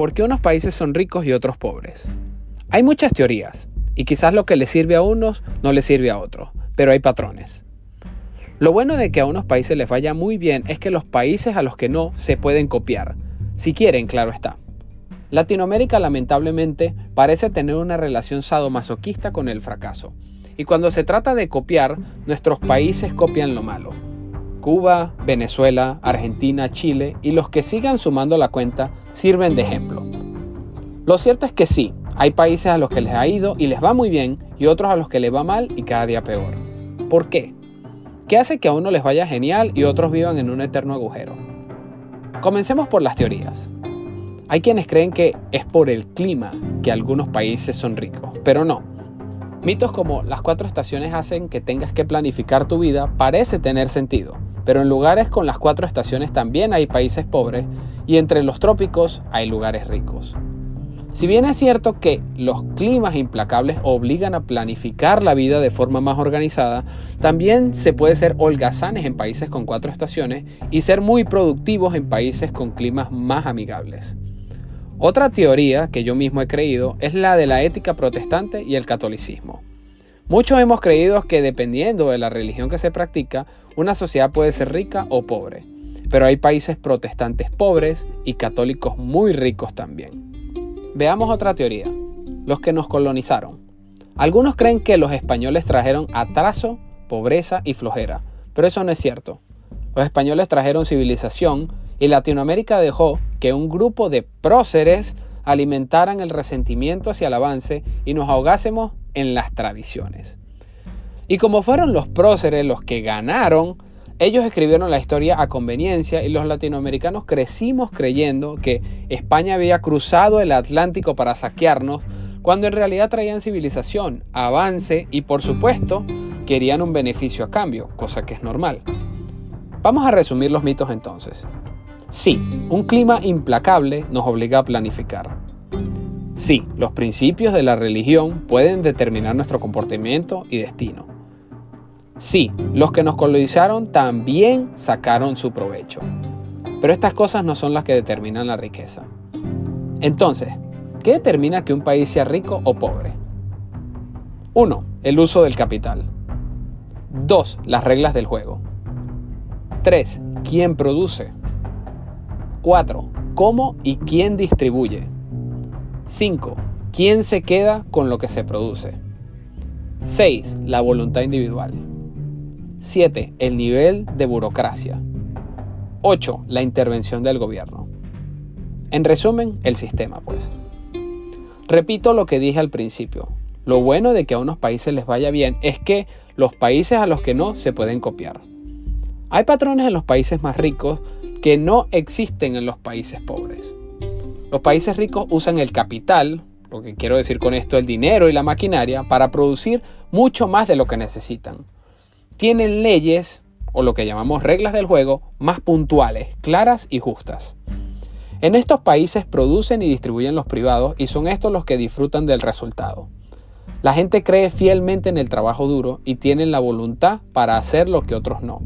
¿por qué unos países son ricos y otros pobres? Hay muchas teorías, y quizás lo que le sirve a unos no le sirve a otros, pero hay patrones. Lo bueno de que a unos países les vaya muy bien es que los países a los que no se pueden copiar, si quieren, claro está. Latinoamérica lamentablemente parece tener una relación sadomasoquista con el fracaso, y cuando se trata de copiar, nuestros países copian lo malo. Cuba, Venezuela, Argentina, Chile y los que sigan sumando la cuenta sirven de ejemplo. Lo cierto es que sí, hay países a los que les ha ido y les va muy bien y otros a los que les va mal y cada día peor. ¿Por qué? ¿Qué hace que a uno les vaya genial y otros vivan en un eterno agujero? Comencemos por las teorías. Hay quienes creen que es por el clima que algunos países son ricos, pero no. Mitos como las cuatro estaciones hacen que tengas que planificar tu vida parece tener sentido, pero en lugares con las cuatro estaciones también hay países pobres y entre los trópicos hay lugares ricos. Si bien es cierto que los climas implacables obligan a planificar la vida de forma más organizada, también se puede ser holgazanes en países con cuatro estaciones y ser muy productivos en países con climas más amigables. Otra teoría que yo mismo he creído es la de la ética protestante y el catolicismo. Muchos hemos creído que dependiendo de la religión que se practica, una sociedad puede ser rica o pobre, pero hay países protestantes pobres y católicos muy ricos también. Veamos otra teoría, los que nos colonizaron. Algunos creen que los españoles trajeron atraso, pobreza y flojera, pero eso no es cierto. Los españoles trajeron civilización y Latinoamérica dejó que un grupo de próceres alimentaran el resentimiento hacia el avance y nos ahogásemos en las tradiciones. Y como fueron los próceres los que ganaron, ellos escribieron la historia a conveniencia y los latinoamericanos crecimos creyendo que España había cruzado el Atlántico para saquearnos, cuando en realidad traían civilización, avance y por supuesto querían un beneficio a cambio, cosa que es normal. Vamos a resumir los mitos entonces. Sí, un clima implacable nos obliga a planificar. Sí, los principios de la religión pueden determinar nuestro comportamiento y destino. Sí, los que nos colonizaron también sacaron su provecho. Pero estas cosas no son las que determinan la riqueza. Entonces, ¿qué determina que un país sea rico o pobre? 1. El uso del capital. 2. Las reglas del juego. 3. ¿Quién produce? 4. ¿Cómo y quién distribuye? 5. ¿Quién se queda con lo que se produce? 6. La voluntad individual. 7. El nivel de burocracia. 8. La intervención del gobierno. En resumen, el sistema, pues. Repito lo que dije al principio. Lo bueno de que a unos países les vaya bien es que los países a los que no se pueden copiar. Hay patrones en los países más ricos que no existen en los países pobres. Los países ricos usan el capital, lo que quiero decir con esto, el dinero y la maquinaria, para producir mucho más de lo que necesitan. Tienen leyes, o lo que llamamos reglas del juego, más puntuales, claras y justas. En estos países producen y distribuyen los privados y son estos los que disfrutan del resultado. La gente cree fielmente en el trabajo duro y tienen la voluntad para hacer lo que otros no.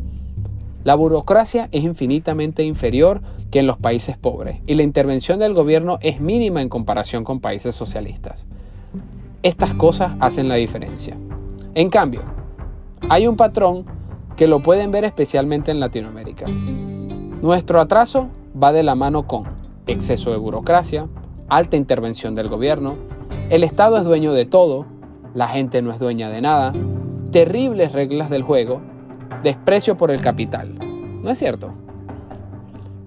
La burocracia es infinitamente inferior que en los países pobres y la intervención del gobierno es mínima en comparación con países socialistas. Estas cosas hacen la diferencia. En cambio, hay un patrón que lo pueden ver especialmente en Latinoamérica. Nuestro atraso va de la mano con exceso de burocracia, alta intervención del gobierno, el Estado es dueño de todo, la gente no es dueña de nada, terribles reglas del juego desprecio por el capital. ¿No es cierto?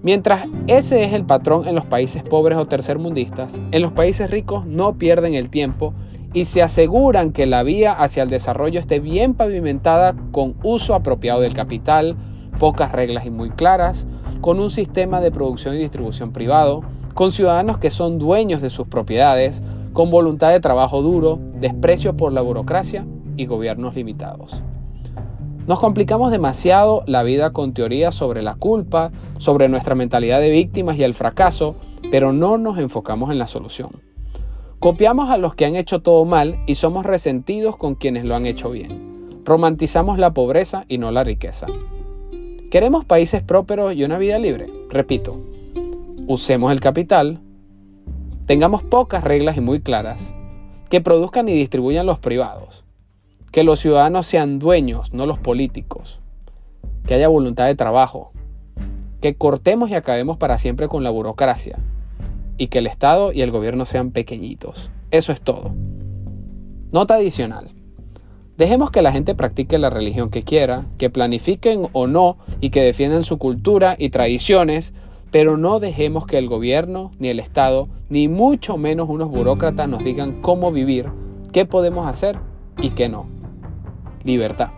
Mientras ese es el patrón en los países pobres o tercermundistas, en los países ricos no pierden el tiempo y se aseguran que la vía hacia el desarrollo esté bien pavimentada con uso apropiado del capital, pocas reglas y muy claras, con un sistema de producción y distribución privado, con ciudadanos que son dueños de sus propiedades, con voluntad de trabajo duro, desprecio por la burocracia y gobiernos limitados. Nos complicamos demasiado la vida con teorías sobre la culpa, sobre nuestra mentalidad de víctimas y el fracaso, pero no nos enfocamos en la solución. Copiamos a los que han hecho todo mal y somos resentidos con quienes lo han hecho bien. Romantizamos la pobreza y no la riqueza. ¿Queremos países prósperos y una vida libre? Repito, usemos el capital, Tengamos pocas reglas y muy claras, que produzcan y distribuyan los privados, que los ciudadanos sean dueños, no los políticos, que haya voluntad de trabajo, que cortemos y acabemos para siempre con la burocracia y que el Estado y el gobierno sean pequeñitos. Eso es todo. Nota adicional. Dejemos que la gente practique la religión que quiera, que planifiquen o no y que defiendan su cultura y tradiciones, pero no dejemos que el gobierno, ni el Estado, ni mucho menos unos burócratas nos digan cómo vivir, qué podemos hacer y qué no. Libertad.